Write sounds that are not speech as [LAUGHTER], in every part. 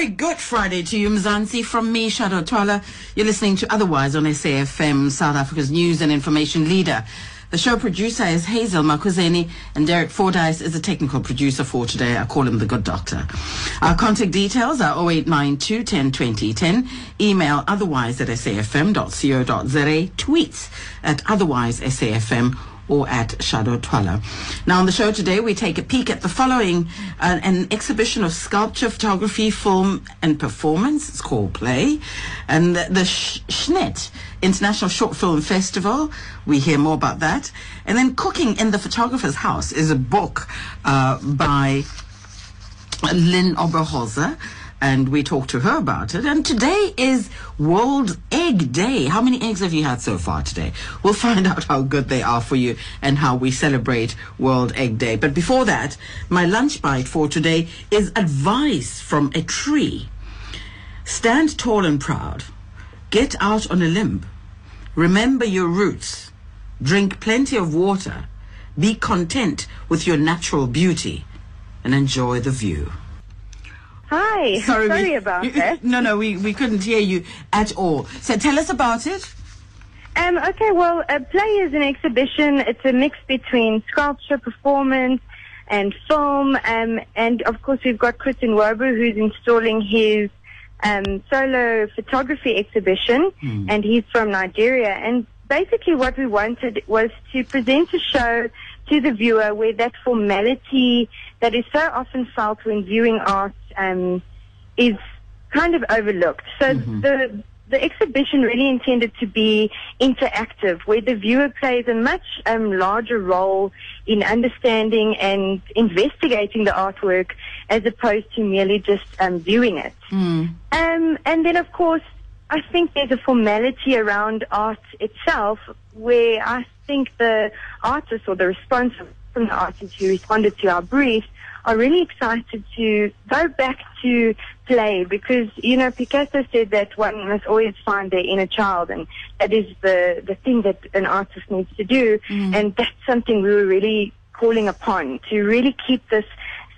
very good Friday to you, Mzansi. From me, Shadow Twala. You're listening to Otherwise on SAFM, South Africa's news and information leader. The show producer is Hazel Makuzeni, and Derek Fordyce is the technical producer for today. I call him the good doctor. Our contact details are 0892 10 20 10. Email otherwise at safm.co.za. Tweets at otherwise SAFM or at Shadow Twala. Now, on the show today, we take a peek at the following uh, an exhibition of sculpture, photography, film, and performance. It's called Play. And the, the Shnit International Short Film Festival. We hear more about that. And then Cooking in the Photographer's House is a book uh, by Lynn Oberholzer and we talked to her about it. And today is World Egg Day. How many eggs have you had so far today? We'll find out how good they are for you and how we celebrate World Egg Day. But before that, my lunch bite for today is advice from a tree. Stand tall and proud. Get out on a limb. Remember your roots. Drink plenty of water. Be content with your natural beauty and enjoy the view. Hi. Sorry, [LAUGHS] Sorry we- about [LAUGHS] you- that. No, no, we, we couldn't hear you at all. So tell us about it. Um, okay, well, uh, Play is an exhibition. It's a mix between sculpture, performance, and film. Um, and of course, we've got Chris Nwobu, who's installing his um, solo photography exhibition, and he's from Nigeria. And basically, what we wanted was to present a show to the viewer where that formality that is so often felt when viewing art um, is kind of overlooked. So the the exhibition really intended to be interactive, where the viewer plays a much um, larger role in understanding and investigating the artwork, as opposed to merely just um, viewing it. Um, and then, of course, I think there's a formality around art itself, where I think the artist or the response from the artist who responded to our brief are really excited to go back to play because, you know, Picasso said that one must always find their inner child and that is the, the thing that an artist needs to do. And that's something we were really calling upon to really keep this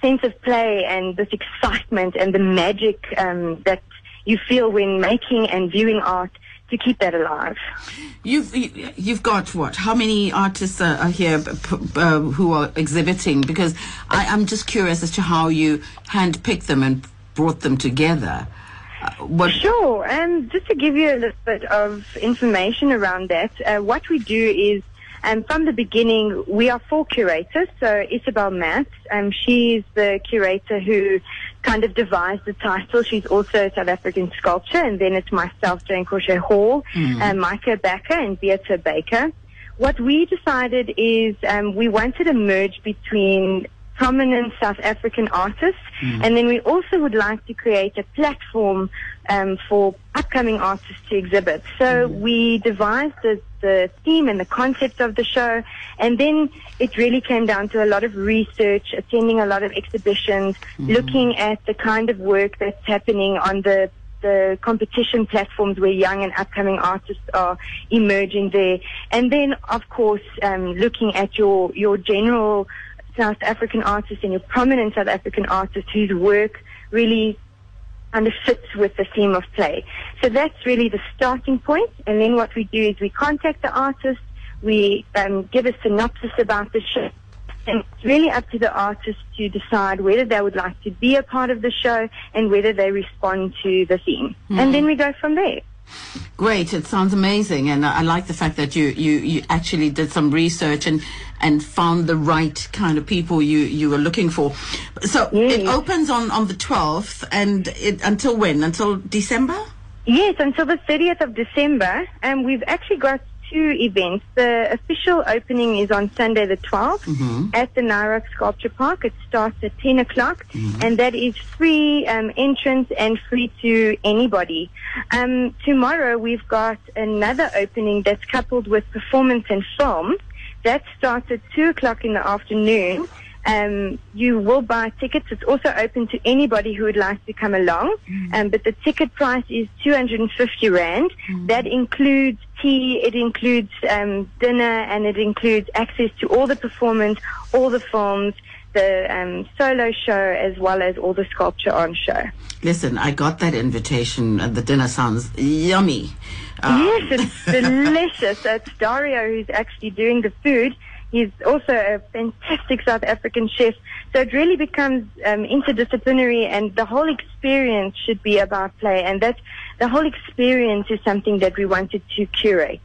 sense of play and this excitement and the magic um, that you feel when making and viewing art to keep that alive. You've you- you've got what? How many artists are, here uh, who are exhibiting? Because I, I'm just curious as to how you handpicked them and brought them together. Uh, what? Sure. Um, just to give you a little bit of information around that, uh, what we do is um, from the beginning, we are four curators. So Isabel Matz, um, she's the curator who kind of devised the title. She's also a South African sculptor. And then it's myself, Jane Crochet Hall, uh, Micah Backer, and Beata Baker. What we decided is um, we wanted a merge between prominent South African artists, and then we also would like to create a platform um, for upcoming artists to exhibit. So we devised the, the theme and the concept of the show, and then it really came down to a lot of research, attending a lot of exhibitions, looking at the kind of work that's happening on the the competition platforms where young and upcoming artists are emerging there. And then, of course, um, looking at your, your general South African artists and a prominent South African artist whose work really kind of fits with the theme of play. So that's really the starting point. And then what we do is we contact the artist, we um, give a synopsis about the show, and it's really up to the artist to decide whether they would like to be a part of the show and whether they respond to the theme. And then we go from there. Great! It sounds amazing, and I, like the fact that you, you you actually did some research and and found the right kind of people you you were looking for. So it opens on on the 12th, and it, until when? Until December? Yes, until the 30th of December. And we've actually got two events. The official opening is on Sunday the 12th at the Nirox Sculpture Park. It starts at 10 o'clock and that is free um, entrance and free to anybody. Um, tomorrow we've got another opening that's coupled with performance and film. That starts at 2 o'clock in the afternoon. Um, you will buy tickets. It's also open to anybody who would like to come along. Um, but the ticket price is 250 Rand. That includes tea, it includes um, dinner, and it includes access to all the performance, all the films, the um, solo show as well as all the sculpture on show. Listen, I got that invitation, and the dinner sounds yummy. Uh, yes, it's [LAUGHS] delicious. It's Dario who's actually doing the food. He's also a fantastic South African chef. So it really becomes um, interdisciplinary, and the whole experience should be about play. And that the whole experience is something that we wanted to curate.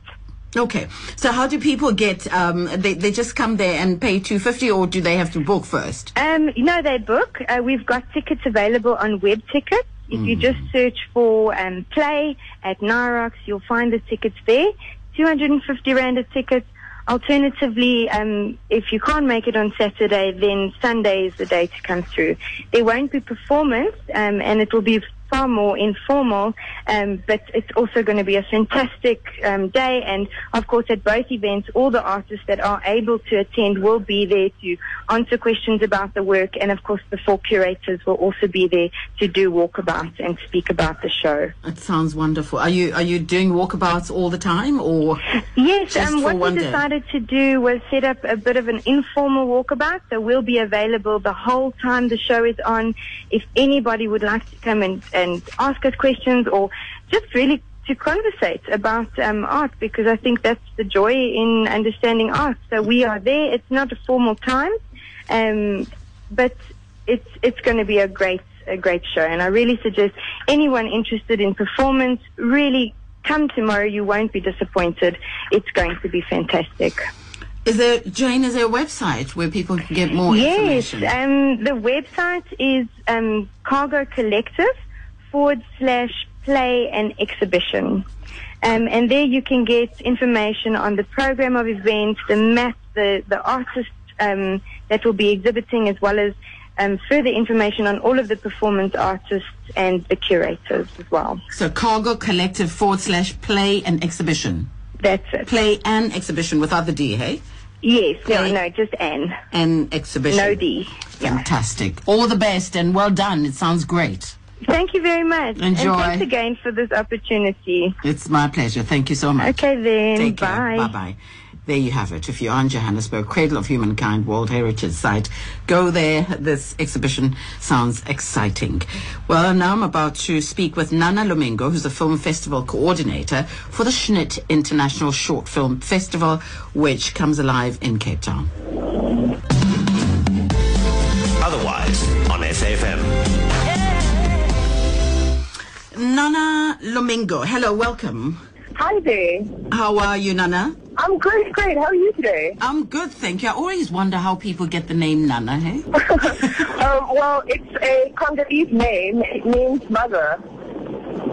Okay, so how do people get? Um, they they just come there and pay two fifty, or do they have to book first? Um, you know, they book. Uh, we've got tickets available on web tickets. If you just search for um, play at Nirox, you'll find the tickets there. 250 rand a ticket. Alternatively, um, if you can't make it on Saturday, then Sunday is the day to come through. There won't be performance, um, and it will be far more informal, um, but it's also going to be a fantastic um, day. And of course, at both events, all the artists that are able to attend will be there to answer questions about the work, and of course, the four curators will also be there to do walkabouts and speak about the show. It sounds wonderful. Are you are you doing walkabouts all the time, or Yes, um, what we day? decided to do was set up a bit of an informal walkabout, so we'll be available the whole time the show is on. If anybody would like to come and, and ask us questions or just really to conversate about um, art, because I think that's the joy in understanding art. So we are there. It's not a formal time, um, but it's it's going to be a great a great show, and I really suggest anyone interested in performance really come tomorrow. You won't be disappointed. It's going to be fantastic. is there Jane? Is there a website where people can get more Yes, information? Yes, um, the website is um, Cargo Collective forward slash play and exhibition. Um, and there you can get information on the program of events, the map, the, the artists um, that will be exhibiting, as well as um, further information on all of the performance artists and the curators as well. So Cargo Collective forward slash play and exhibition. That's it. Play and exhibition without the D, hey? Yes, no, Play. no, just N. N exhibition. No D. Yeah. Fantastic. All the best and well done. It sounds great. Thank you very much. Enjoy. And thanks again for this opportunity. It's my pleasure. Thank you so much. Okay then. Take bye. care. Bye bye. There you have it. If you're in Johannesburg, Cradle of Humankind World Heritage Site, go there. This exhibition sounds exciting. Well, now I'm about to speak with Nana Lomingo, who's a film festival coordinator for the Shnit International Short Film Festival, which comes alive in Cape Town. Otherwise on SAFM. Nana Lomingo, hello, welcome. Hi there. How are you, Nana? I'm great, great. How are you today? I'm good, thank you. I always wonder how people get the name Nana, hey? [LAUGHS] um, well, it's a Congolese name. It means mother.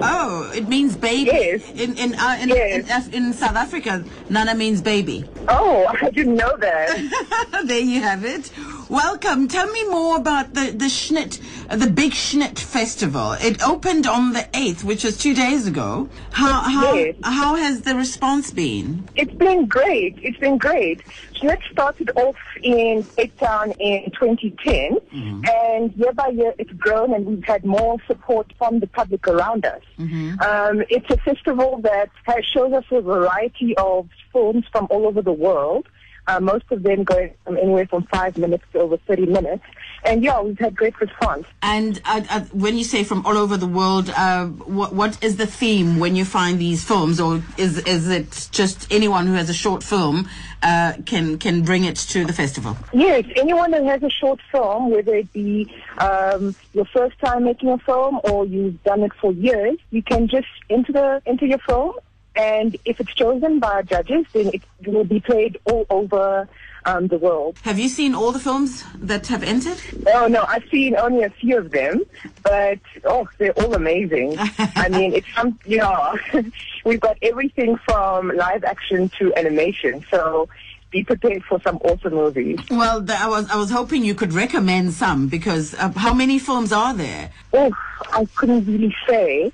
Oh, it means baby. Yes. In in uh, in, Yes. in, in South Africa, Nana means baby. Oh, [LAUGHS] I didn't know that. [LAUGHS] there you have it. Welcome. Tell me more about the the Shnit, uh, the Big Shnit Festival. It opened on the eighth, which was two days ago. How how Yes. how has the response been? it's been great. It's been great. Shnit started off in Cape Town in 2010, and year by year it's grown, and we've had more support from the public around us. Um, it's a festival that has, shows us a variety of films from all over the world. Uh, most of them going from anywhere from five minutes to over 30 minutes. And yeah, we've had great response. And uh, uh, when you say from all over the world, uh, what what is the theme when you find these films, or is is it just anyone who has a short film uh, can can bring it to the festival? Yes, anyone that has a short film, whether it be um, your first time making a film or you've done it for years, you can just enter the enter your film, and if it's chosen by judges, then it will be played all over um, the world. Have you seen all the films that have entered? Oh no, I've seen only a few of them, but oh, they're all amazing. [LAUGHS] I mean, it's some yeah. [LAUGHS] We've got everything from live action to animation, so be prepared for some awesome movies. Well, th- I was I was hoping you could recommend some because uh, how many films are there? Oh, I couldn't really say,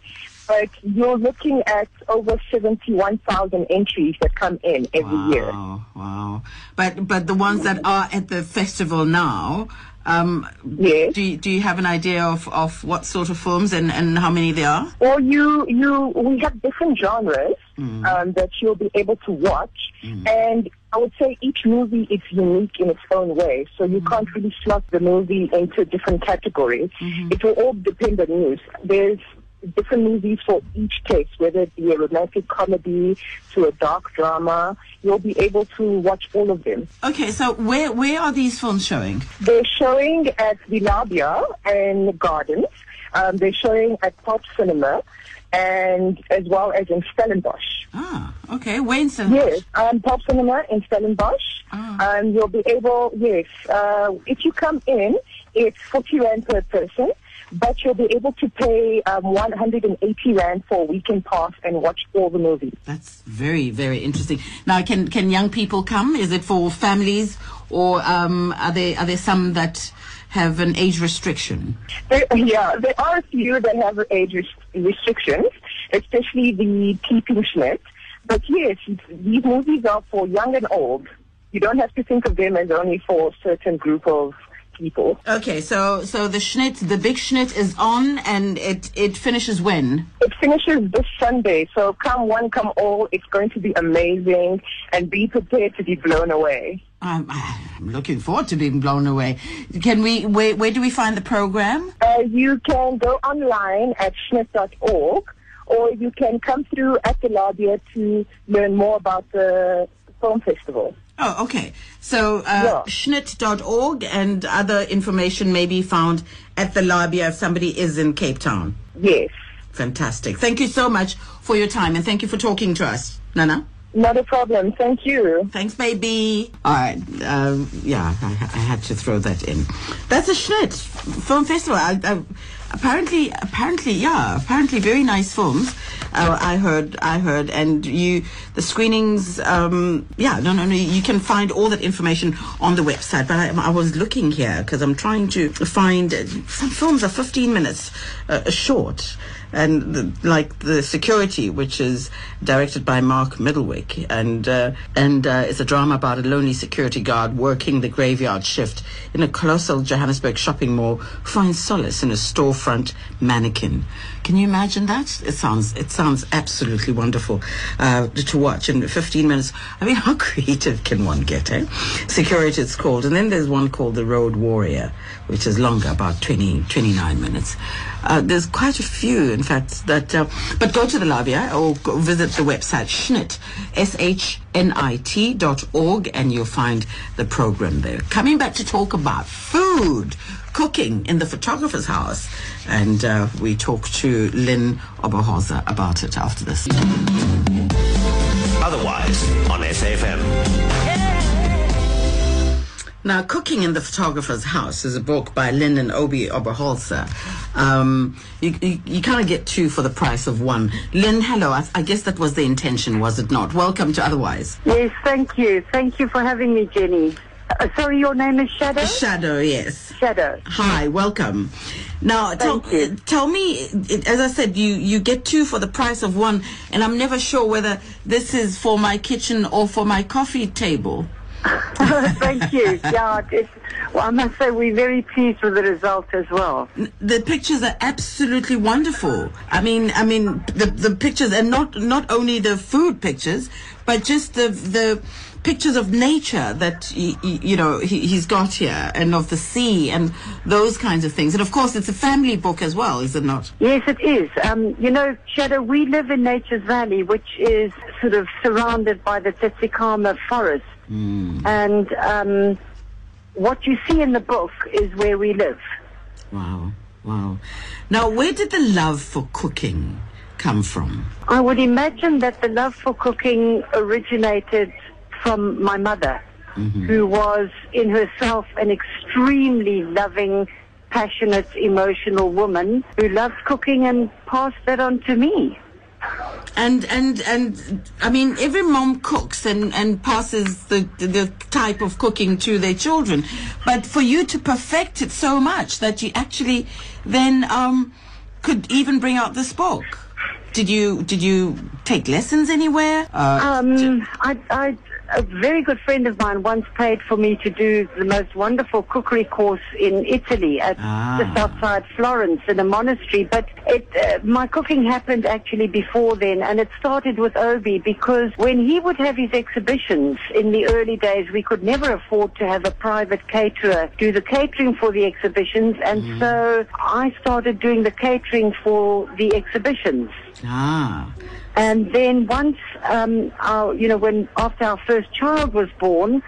but you're looking at over 71,000 entries that come in every year. Wow, wow. But but the ones that are at the festival now, um, Yes. do you, do you have an idea of, of what sort of films and, and how many there are? Or you, you, we have different genres um, that you'll be able to watch, and I would say each movie is unique in its own way. So you can't really slot the movie into different categories. It will all depend on you. There's different movies for each taste, whether it be a romantic comedy to a dark drama. You'll be able to watch all of them. Okay, so where where are these films showing? They're showing at the Labia and Gardens. Um, they're showing at Pop Cinema and as well as in Stellenbosch. Ah, okay. Where in St. Yes, um, Pop Cinema in Stellenbosch. Ah. Um, you'll be able, yes, uh, if you come in, it's 40 Rand per person, but you'll be able to pay um, 180 Rand for a weekend pass and watch all the movies. That's very very interesting. Now, can can young people come? Is it for families, or um, are there are there some that have an age restriction? There, yeah, there are a few that have age res- restrictions, especially the Keeping Schmidt. But yes, these movies are for young and old. You don't have to think of them as only for a certain group of people. Okay, so so the Shnit, the big schnitz is on, and it it finishes when? It finishes this Sunday, so come one, come all. It's going to be amazing, and be prepared to be blown away. I'm, I'm looking forward to being blown away. Can we? Where, where do we find the program? Uh, you can go online at shnit.org, or you can come through at the lobby to learn more about the film festival. Oh, okay. So uh, Yeah. shnit.org and other information may be found at the lobby if somebody is in Cape Town. Yes. Fantastic. Thank you so much for your time and thank you for talking to us, Nana. Not a problem. Thank you. Thanks, baby. All right. Um, yeah, I, I had to throw that in. That's a Shnit film festival. I, I, apparently, apparently, yeah, apparently, very nice films. Uh, I heard, I heard, and you, the screenings. Um, yeah, no, no, no. You can find all that information on the website. But I, I was looking here because I'm trying to find some films are 15 minutes uh, short and the, like the security, which is directed by Mark Middlewick, and uh, and uh, it's a drama about a lonely security guard working the graveyard shift in a colossal Johannesburg shopping mall finds solace in a storefront mannequin. Can you imagine that? It sounds it sounds absolutely wonderful uh, to watch in 15 minutes. I mean, [LAUGHS] how creative can one get? Eh? Security, it's called, and then there's one called the Road Warrior, which is longer, about 20 29 minutes. Uh, there's quite a few, in fact, that. Uh, but go to the Labia or go visit the website Shnit, S H N I T dot org, and you'll find the program there. Coming back to talk about food, cooking in the photographer's house, and uh, we talk to Lynn Oberholzer about it after this. Otherwise on SAFM. Now, Cooking in the Photographer's House is a book by Lynn and Obi Oberholzer. Um, you you, you kind of get two for the price of one. Lynn, hello. I, I guess that was the intention, was it not? Welcome to Otherwise. Yes, thank you. Thank you for having me, Jenny. Uh, sorry, your name is Shadow? Shadow, yes. Shadow. Hi, welcome. Now, tell, tell me, it, as I said, you, you get two for the price of one, and I'm never sure whether this is for my kitchen or for my coffee table. [LAUGHS] thank you. Yeah, it's, well, I must say we're very pleased with the result as well. the pictures are absolutely wonderful. I mean, I mean the the pictures, and not not only the food pictures, but just the the pictures of nature that he, you know he, he's got here, and of the sea, and those kinds of things. And of course, it's a family book as well, is it not? Yes, it is. Um, you know, Shadow, we live in Nature's Valley, which is sort of surrounded by the Tsitsikamma forest. And um, what you see in the book is where we live. Wow, wow. Now, where did the love for cooking come from? I would imagine that the love for cooking originated from my mother, who was in herself an extremely loving, passionate, emotional woman who loved cooking and passed that on to me. And and and I mean, every mom cooks and and passes the the type of cooking to their children, but for you to perfect it so much that you actually then um could even bring out this book. Did you did you take lessons anywhere? Uh, Um, I, I, a very good friend of mine once paid for me to do the most wonderful cookery course in Italy at Ah. just outside Florence in a monastery. But it, uh, my cooking happened actually before then, and it started with Obi because when he would have his exhibitions in the early days, we could never afford to have a private caterer do the catering for the exhibitions, and so I started doing the catering for the exhibitions. ah. And then once, um, our, you know, when after our first child was born,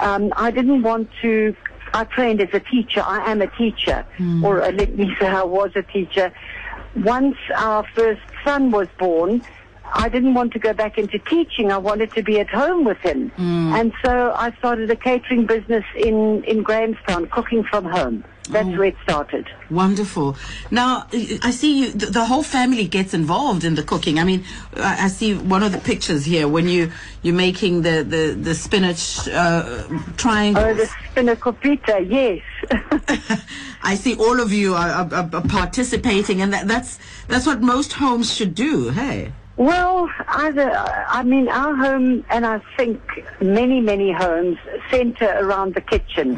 um, I didn't want to. I trained as a teacher. I am a teacher, or uh, let me [LAUGHS] say, I was a teacher. Once our first son was born, I didn't want to go back into teaching. I wanted to be at home with him, and so I started a catering business in in Grahamstown, cooking from home. That's where it started. Wonderful. Now, I see you, the, the whole family gets involved in the cooking. I mean, I, I see one of the pictures here when you, you're making the, the, the spinach uh, triangle. Oh, the spanakopita, yes. [LAUGHS] [LAUGHS] I see all of you are, are, are participating, and that, that's, that's what most homes should do, hey? Well, either, I mean, our home, and I think many, many homes center around the kitchen.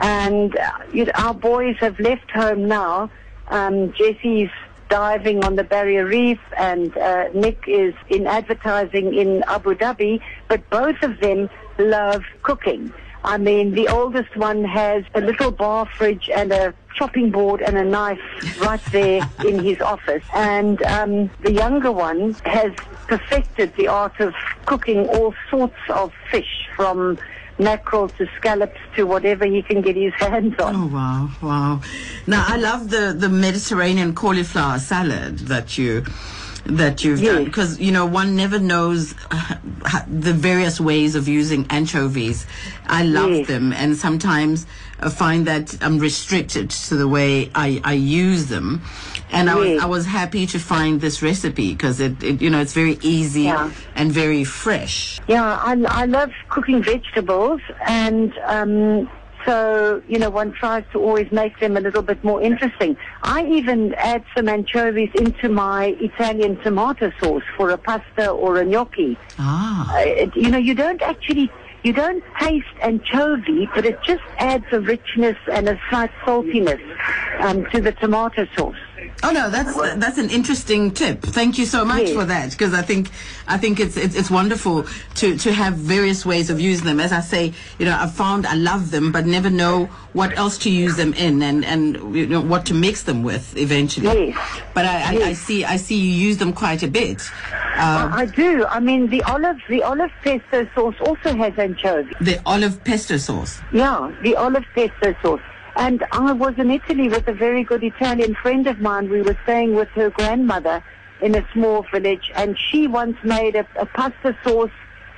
And uh, you know, our boys have left home now. Um, Jesse's diving on the Barrier Reef, and uh, Nick is in advertising in Abu Dhabi, but both of them love cooking. I mean, the oldest one has a little bar fridge and a chopping board and a knife right there in his office. And um, the younger one has perfected the art of cooking all sorts of fish from mackerel to scallops to whatever he can get his [LAUGHS] hands on. Oh wow, wow! Now I love the the Mediterranean cauliflower salad that you that you've done because you know one never knows uh, the various ways of using anchovies. I love Yes. them, and sometimes find that I'm restricted to the way I, I use them. And I was I was happy to find this recipe because it, it you know it's very easy Yeah. and very fresh. Yeah, I, I love cooking vegetables, and um, so you know one tries to always make them a little bit more interesting. I even add some anchovies into my Italian tomato sauce for a pasta or a gnocchi. Ah. Uh, you know, you don't actually. You don't taste anchovy, but it just adds a richness and a slight saltiness um, to the tomato sauce. Oh no, that's that's an interesting tip. Thank you so much Yes. for that because I think I think it's, it's it's wonderful to to have various ways of using them. As I say, you know, I've found I love them, but never know what else to use them in and and you know what to mix them with eventually. Yes. But I, I, I see I see you use them quite a bit. Um, I do. I mean, the olive, the olive pesto sauce also has anchovy. the olive pesto sauce. Yeah, the olive pesto sauce. And I was in Italy with a very good Italian friend of mine. We were staying with her grandmother in a small village, and she once made a, a pasta sauce.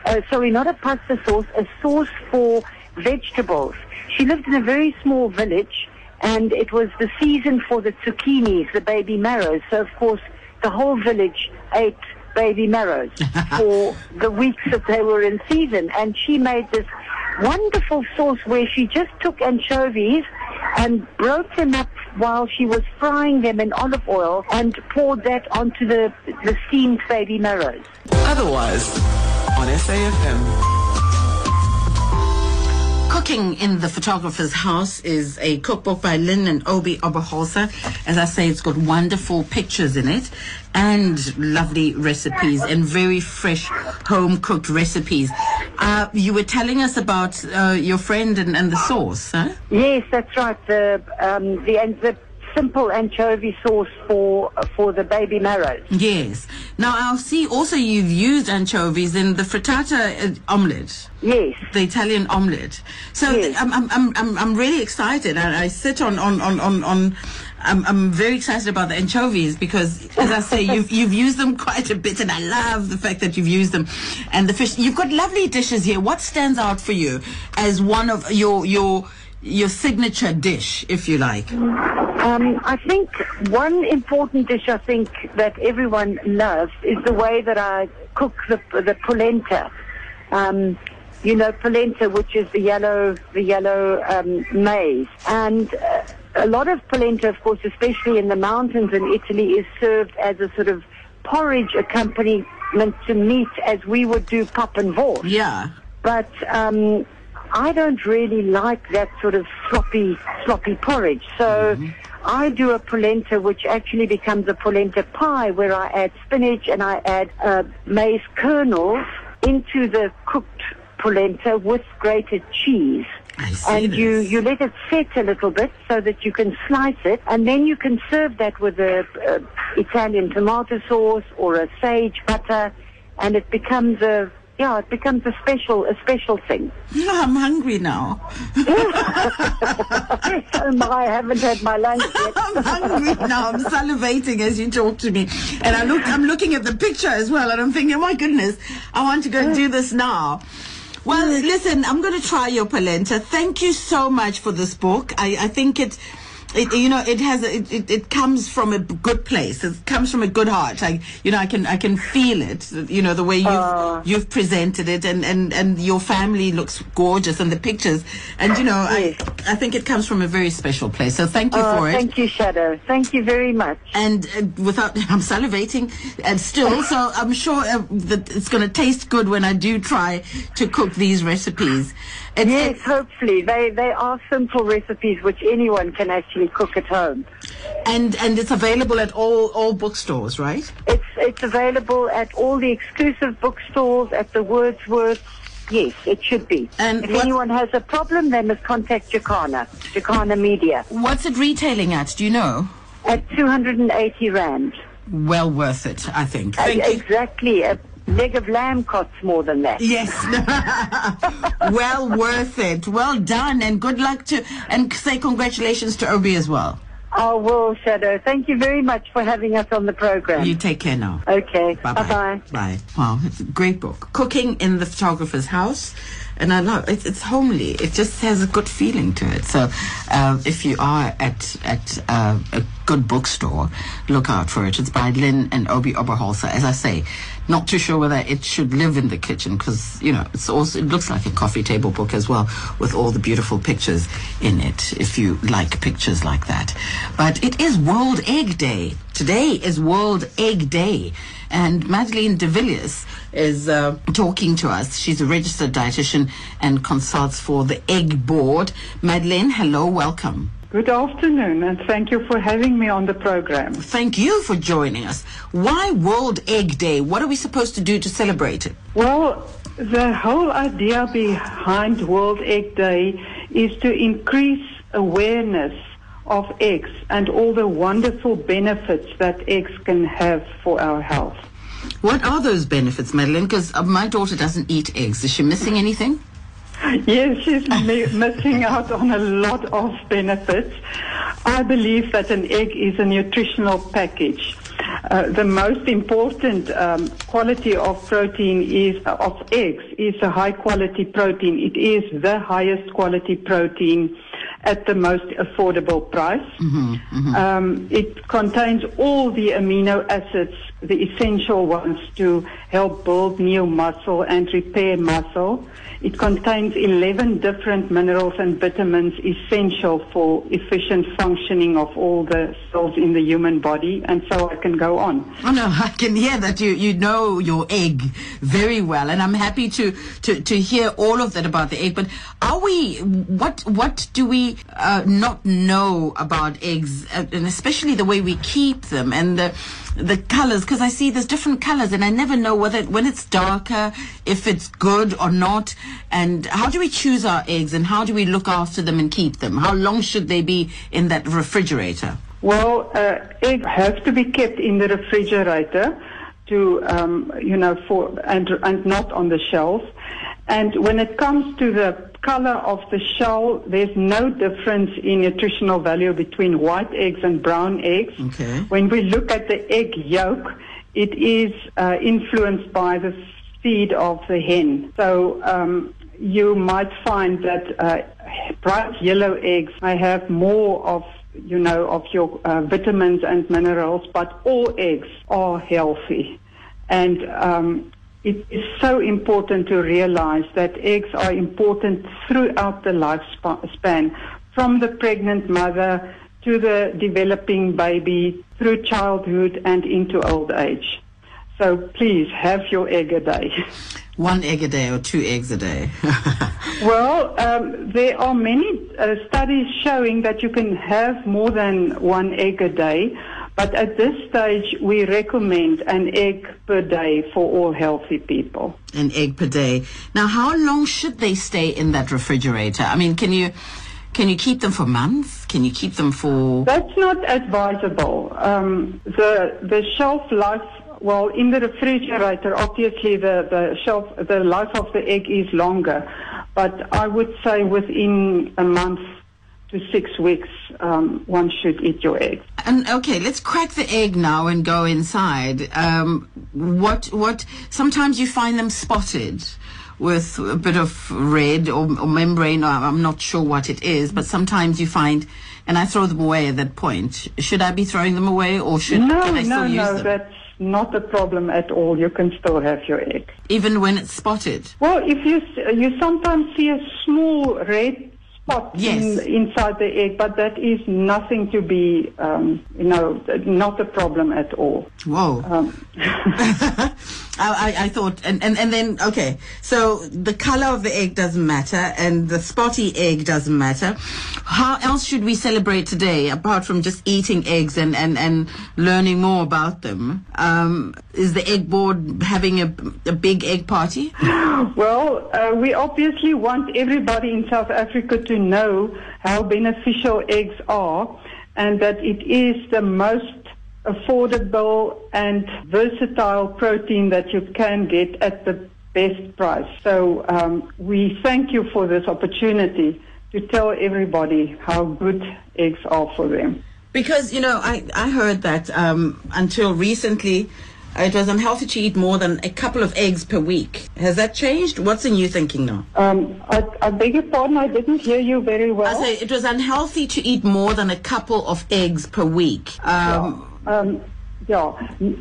Uh, sorry, not a pasta sauce, a sauce for vegetables. She lived in a very small village, and it was the season for the zucchinis, the baby marrows. So, of course, the whole village ate baby marrows [LAUGHS] for the weeks that they were in season. And she made this wonderful sauce where she just took anchovies and broke them up while she was frying them in olive oil and poured that onto the, the steamed baby marrows. Otherwise, on SAFM. Cooking in the Photographer's House is a cookbook by Lynn and Obi Oberholzer. As I say, it's got wonderful pictures in it and lovely recipes and very fresh home cooked recipes. Uh, you were telling us about uh, your friend and, and the sauce, huh? Yes, that's right. The um, the and the simple anchovy sauce for for the baby marrows. Yes. Now, I'll see also you've used anchovies in the frittata uh, omelette. Yes. the Italian omelette. So Yes. th- I'm, I'm, I'm, I'm really excited. I, I sit on, on, on, on, on I'm, I'm very excited about the anchovies because, as I say, [LAUGHS] you've, you've used them quite a bit and I love the fact that you've used them. And the fish, you've got lovely dishes here. What stands out for you as one of your, your, your signature dish, if you like? Um, I think one important dish I think that everyone loves is the way that I cook the the polenta. Um, you know, polenta, which is the yellow the yellow um, maize, and uh, a lot of polenta, of course, especially in the mountains in Italy, is served as a sort of porridge accompaniment to meat as we would do pop and vorst. Yeah. But um, I don't really like that sort of sloppy, sloppy porridge. So I do a polenta, which actually becomes a polenta pie, where I add spinach and I add uh, maize kernels into the cooked polenta with grated cheese. And you, this. you let it set a little bit so that you can slice it, and then you can serve that with a, uh Italian tomato sauce or a sage butter, and it becomes a yeah, it becomes a special a special thing. I'm hungry now. [LAUGHS] oh I haven't had my lunch yet. [LAUGHS] I'm hungry now. I'm salivating as you talk to me, and I look. I'm looking at the picture as well, and I'm thinking, oh my goodness, I want to go and do this now. Well, listen, I'm going to try your polenta. Thank you so much for this book. I, I think it, it, you know, it has, it, it, it comes from a good place. It comes from a good heart. I, you know, I can, I can feel it. You know, the way you've, you've presented it, and, and, and your family looks gorgeous, and the pictures, and you know, I, I think it comes from a very special place. So thank you Oh, for it. thank you, Shadow. Thank you very much. and uh, without [LAUGHS] I'm salivating and still so I'm sure uh, that it's going to taste good when I do try to cook these recipes. It's, Yes, hopefully. They they are simple recipes which anyone can actually cook at home. and and it's available at all all bookstores, right? It's it's available at all the exclusive bookstores at the Wordsworth. Yes, it should be. And if what- anyone has a problem, they must contact Jacana, Jacana Media, What's it retailing at? Do you know? at 280 rand. Well worth it, I think. Uh, exactly. A leg of lamb costs more than that. Yes. [LAUGHS] well worth it. Well done and good luck to and say congratulations to Obi as well. Oh, well, Shadow, thank you very much for having us on the program. You take care now. okay. Bye bye. Bye-bye. Wow, it's a great book. Cooking in the photographer's house. And I love it. It's homely. It just has a good feeling to it. So, uh, if you are at at uh, a good bookstore, look out for it. It's by Lynn and Obi Oberholzer. As I say, not too sure whether it should live in the kitchen because you know it's also it looks like a coffee table book as well with all the beautiful pictures in it. If you like pictures like that, but it is World Egg Day. Today is World Egg Day. And Madeleine de Villiers is uh, talking to us. She's a registered dietitian and consults for the Egg Board. Madeleine, hello, welcome. Good afternoon, and thank you for having me on the program. Thank you for joining us. Why World Egg Day? What are we supposed to do to celebrate it? Well, the whole idea behind World Egg Day is to increase awareness of eggs and all the wonderful benefits that eggs can have for our health. What are those benefits, Madeleine? Because uh, my daughter doesn't eat eggs. Is she missing anything? Yes, she's mi- missing out on a lot of benefits. I believe that an egg is a nutritional package. Uh, the most important um, quality of protein is of eggs is a high quality protein. It is the highest quality protein at the most affordable price. Um, it contains all the amino acids, the essential ones to help build new muscle and repair muscle. It contains 11 different minerals and vitamins essential for efficient functioning of all the cells in the human body, and so I can go on. Oh no, I can hear that you, you know your egg very well, and I'm happy to, to, to hear all of that about the egg. But are we? What what do we uh, not know about eggs, uh, and especially the way we keep them and the the colors? Because I see there's different colors, and I never know whether when it's darker, if it's good or not. And how do we choose our eggs, and how do we look after them and keep them? How long should they be in that refrigerator? Well, uh, eggs have to be kept in the refrigerator to, um, you know, for and and not on the shelf. And when it comes to the color of the shell, there's no difference in nutritional value between white eggs and brown eggs. Okay. When we look at the egg yolk, it is uh, influenced by the feed of the hen. So um, you might find that uh, bright yellow eggs may have more of you know of your uh, vitamins and minerals, but all eggs are healthy, and um, it is so important to realize that eggs are important throughout the lifespan, from the pregnant mother to the developing baby, through childhood and into old age. So please have your egg a day. One egg a day or two eggs a day. [LAUGHS] Well, um, there are many uh, studies showing that you can have more than one egg a day, but at this stage we recommend an egg per day for all healthy people. An egg per day. Now, how long should they stay in that refrigerator? I mean, can you can you keep them for months? Can you keep them for? That's not advisable. Um, the the shelf life, well, in the refrigerator, obviously the, the shelf, the life of the egg is longer, but I would say within a month to six weeks, um, one should eat your eggs. And okay, let's crack the egg now and go inside. Um, what what? Sometimes you find them spotted with a bit of red or, or membrane. Or I'm not sure what it is, but sometimes you find, and I throw them away at that point. Should I be throwing them away, or should No, I still no, use no, them that's not a problem at all. You can still have your egg. even when it's spotted? Well, if you you sometimes see a small red spot Yes. in, inside the egg, but that is nothing to be, um, you know, not a problem at all. Whoa. Um, [LAUGHS] [LAUGHS] I, I, thought, and, and, and then, okay, so the color of the egg doesn't matter and the spotty egg doesn't matter. How else should we celebrate today apart from just eating eggs and, and, and learning more about them? Um, is the egg board having a, a big egg party? [LAUGHS] well, uh, we obviously want everybody in South Africa to know how beneficial eggs are and that it is the most affordable and versatile protein that you can get at the best price. So um, we thank you for this opportunity to tell everybody how good eggs are for them. Because, you know, I, I heard that um, until recently it was unhealthy to eat more than a couple of eggs per week. Has that changed? What's in you thinking now? Um, I, I beg your pardon, I didn't hear you very well. I say it was unhealthy to eat more than a couple of eggs per week. Um, Um, yeah,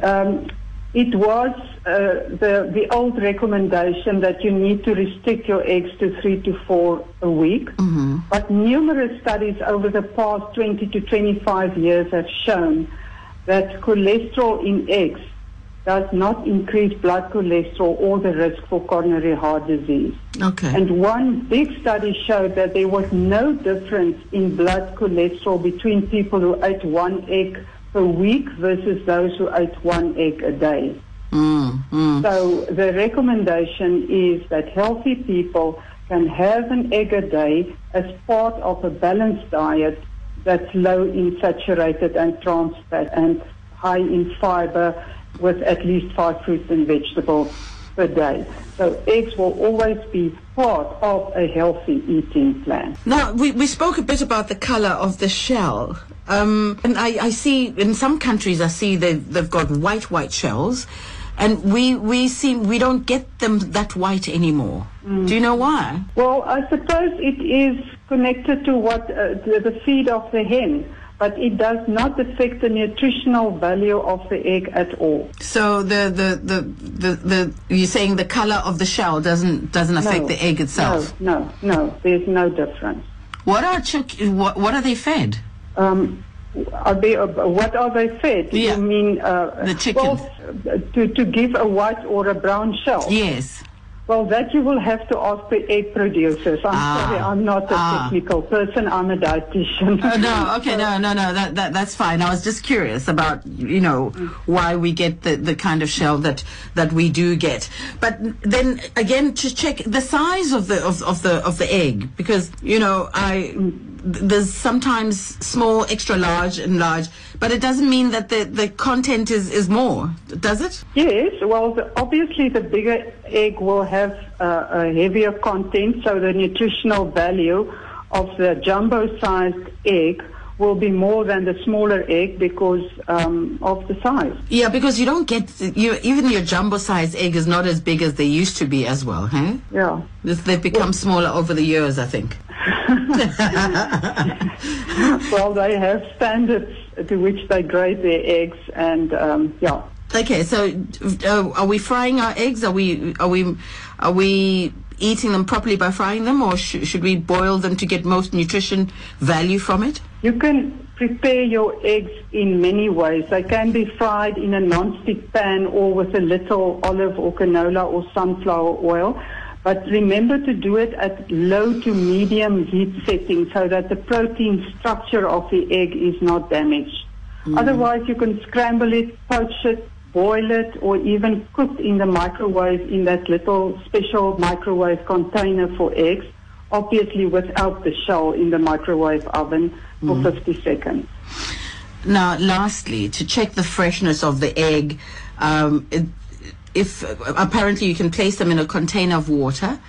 um, it was uh, the the old recommendation that you need to restrict your eggs to three to four a week. But numerous studies over the past 20 to 25 years have shown that cholesterol in eggs does not increase blood cholesterol or the risk for coronary heart disease. okay. And one big study showed that there was no difference in blood cholesterol between people who ate one egg per week versus those who ate one egg a day. Mm, mm. So the recommendation is that healthy people can have an egg a day as part of a balanced diet that's low in saturated and trans fat and high in fiber with at least five fruits and vegetables per day. So eggs will always be part of a healthy eating plan. Now, we, we spoke a bit about the color of the shell. Um, and I, I see in some countries, I see they, they've got white, white shells. And we, we seem, we don't get them that white anymore. Do you know why? Well, I suppose it is connected to what uh, the, the feed of the hen, but it does not affect the nutritional value of the egg at all. So the, the, the, the, the, you're saying the color of the shell doesn't, doesn't affect No. the egg itself? No, no, no. There's no difference. What are chick, what, what are they fed? Um, are they, uh, what are they fed? Yeah. You mean uh, The chickens. Well, to to give a white or a brown shell? Yes. Well, that you will have to ask the egg producers. I'm Ah. sorry, I'm not a Ah. technical person. I'm a dietitian. Uh, no, [LAUGHS] okay, no, no, no, that, that, that's fine. I was just curious about, you know, why we get the, the kind of shell that, that we do get. But then again, to check the size of the, of, of the, of the egg, because, you know, I, there's sometimes small, extra large and large, but it doesn't mean that the, the content is, is more, does it? Yes, well, the, obviously the bigger egg will have uh, a heavier content, so the nutritional value of the jumbo-sized egg will be more than the smaller egg because um, of the size. Yeah, because you don't get, you, even your jumbo size egg is not as big as they used to be as well, huh? Yeah. They've become smaller over the years, I think. [LAUGHS] Well, they have standards to which they grade their eggs, and um, yeah. Okay, so uh, are we frying our eggs? Are we are we are we eating them properly by frying them, or sh- should we boil them to get most nutrition value from it? You can prepare your eggs in many ways. They can be fried in a non-stick pan or with a little olive or canola or sunflower oil. But remember to do it at low to medium heat setting so that the protein structure of the egg is not damaged. Mm. Otherwise, you can scramble it, poach it, boil it, or even cook in the microwave in that little special microwave container for eggs, obviously without the shell in the microwave oven for 50 seconds. Now, lastly, to check the freshness of the egg, um, it, if apparently you can place them in a container of water,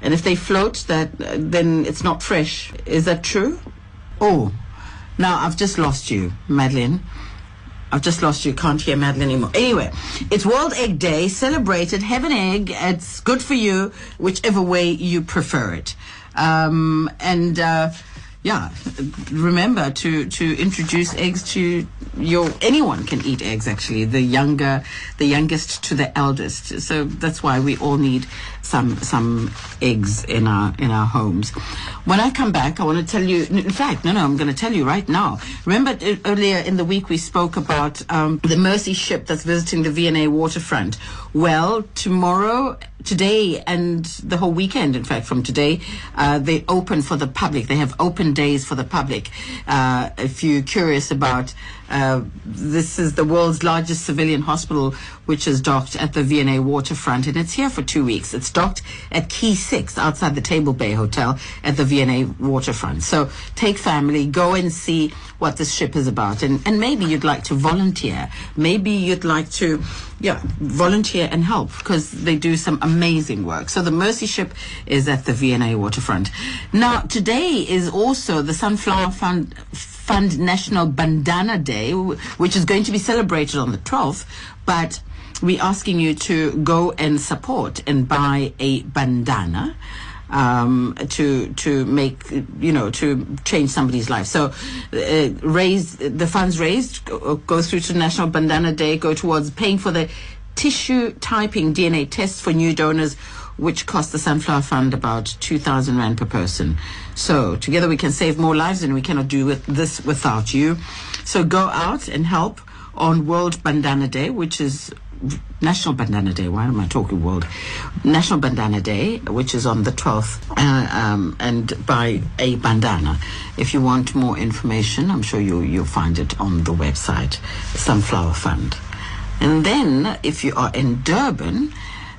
and if they float, that uh, then it's not fresh. Is that true? Oh, now I've just lost you, Madeleine. I've just lost you. Can't hear Madeleine anymore. Anyway, it's World Egg Day. Celebrated. Have an egg. It's good for you, whichever way you prefer it. Um, and uh, yeah, remember to to introduce eggs to your anyone can eat eggs. Actually, the younger, the youngest to the eldest. So that's why we all need some some eggs in our in our homes. When I come back, I want to tell you. In fact, no, no, I'm going to tell you right now. Remember uh, earlier in the week we spoke about um, the Mercy ship that's visiting the V&A waterfront. Well, tomorrow, today, and the whole weekend, in fact, from today, uh, they open for the public. They have open days for the public. Uh, if you're curious about uh, this is the world's largest civilian hospital, which is docked at the V&A waterfront, and it's here for two weeks. It's docked at Quay 6 outside the Table Bay Hotel at the V&A waterfront. So take family, go and see what this ship is about. And, and maybe you'd like to volunteer. Maybe you'd like to, yeah, volunteer and help because they do some amazing work. So the Mercy ship is at the V&A waterfront. Now, today is also the Sunflower Fund Fund National Bandana Day, which is going to be celebrated on the 12th, but we're asking you to go and support and buy a bandana um, to to make you know to change somebody's life. So uh, raise the funds raised go, through to National Bandana Day, go towards paying for the tissue typing DNA test for new donors, which cost the Sunflower Fund about 2,000 Rand per person. So together we can save more lives and we cannot do with this without you. So go out and help on World Bandana Day, which is National Bandana Day. Why am I talking world? National Bandana Day, which is on the 12th, uh, um, and by a bandana. If you want more information, I'm sure you, you'll find it on the website, Sunflower Fund. And then, if you are in Durban,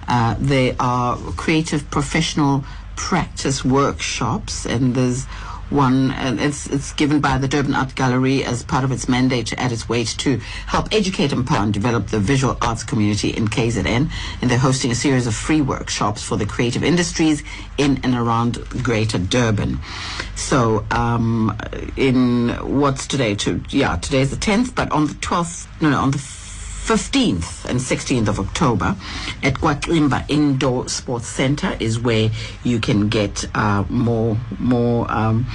uh, there are creative professional practice workshops, and there's one, it's it's given by the Durban Art Gallery as part of its mandate to add its weight to help educate, empower, and develop the visual arts community in KZN. And they're hosting a series of free workshops for the creative industries in and around Greater Durban. So, um, in what's today? To yeah, today is the tenth, but on the twelfth, no, no, on the 15th and 16th of October at Kwakimba Indoor Sports Center is where you can get uh, more more um,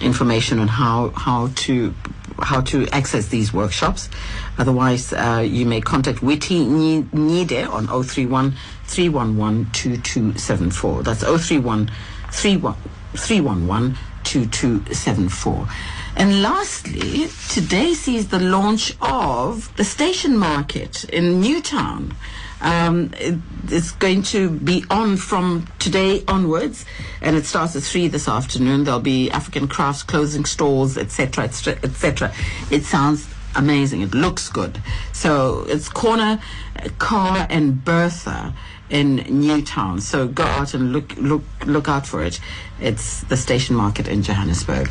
information on how how to how to access these workshops. Otherwise, uh, you may contact Witty Ni- Nide on 031 311 2274. That's 031 31 311 2274. And lastly, today sees the launch of the station market in Newtown. Um, it, it's going to be on from today onwards, and it starts at three this afternoon. There'll be African crafts, clothing stores, etc., etc. It sounds amazing. It looks good. So it's corner, Carr, and Bertha in Newtown. So go out and look look look out for it. It's the station market in Johannesburg.